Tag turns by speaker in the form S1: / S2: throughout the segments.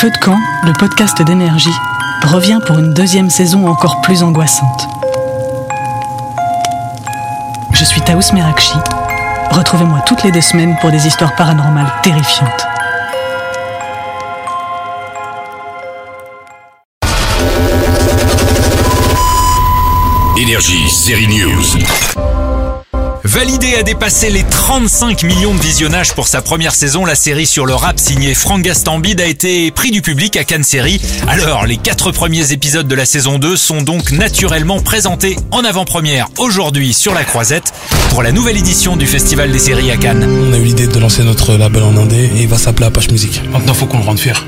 S1: Feu de camp, le podcast d'énergie, revient pour une deuxième saison encore plus angoissante. Je suis Taous Merakchi. Retrouvez-moi toutes les deux semaines pour des histoires paranormales terrifiantes.
S2: Énergie, série News.
S3: Validé a dépassé les 35 millions de visionnages pour sa première saison, la série sur le rap signée Franck Gastambide a été pris du public à Cannes Série. Alors, les quatre premiers épisodes de la saison 2 sont donc naturellement présentés en avant-première aujourd'hui sur la Croisette pour la nouvelle édition du Festival des séries à Cannes.
S4: On a eu l'idée de lancer notre label en indé et il va s'appeler Apache Music. Maintenant, faut qu'on le rende fier.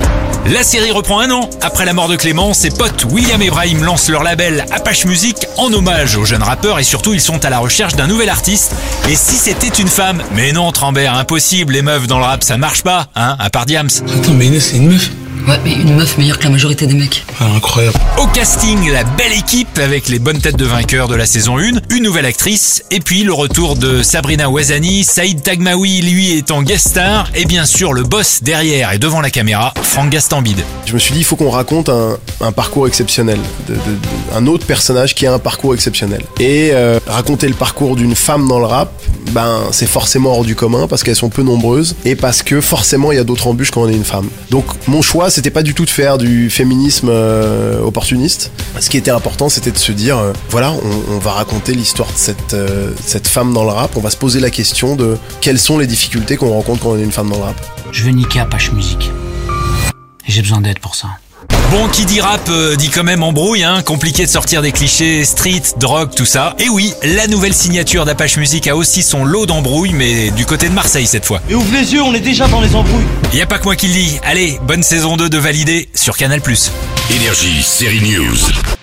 S3: La série reprend un an. Après la mort de Clément, ses potes William et Brahim lancent leur label Apache Music en hommage aux jeunes rappeurs et surtout ils sont à la recherche d'un nouvel artiste. Et si c'était une femme? Mais non, Trambert, impossible, les meufs dans le rap ça marche pas, hein, à part Diams.
S4: Attends, mais c'est une meuf
S5: Ouais, mais une meuf meilleure que la majorité des mecs.
S4: Ah, Incroyable.
S3: Au casting, la belle équipe avec les bonnes têtes de vainqueurs de la saison 1, une nouvelle actrice, et puis le retour de Sabrina Ouazani, Saïd Tagmaoui, lui étant guest star, et bien sûr le boss derrière et devant la caméra, Franck Gastambide.
S6: Je me suis dit, il faut qu'on raconte un, un parcours exceptionnel, de- de- de- un autre personnage qui a un parcours exceptionnel. Et euh, raconter le parcours d'une femme dans le rap, ben c'est forcément hors du commun parce qu'elles sont peu nombreuses et parce que forcément il y a d'autres embûches quand on est une femme. Donc mon choix, c'était pas du tout de faire du féminisme euh, opportuniste. Ce qui était important, c'était de se dire, euh, voilà, on, va raconter l'histoire de cette, euh, cette femme dans le rap. On va se poser la question de quelles sont les difficultés qu'on rencontre quand on est une femme dans le rap.
S7: Je veux niquer Apache Music. Et j'ai besoin d'aide pour ça.
S3: Bon, qui dit rap euh, dit quand même embrouille, hein, compliqué de sortir des clichés, street, drogue, tout ça. Et oui, la nouvelle signature d'Apache Music a aussi son lot d'embrouilles, mais du côté de Marseille cette fois.
S8: Et ouvre les yeux, on est déjà dans les embrouilles.
S3: Y a pas que moi qui le dis. Allez, bonne saison 2 de Validé sur Canal+.
S2: Énergie, série News.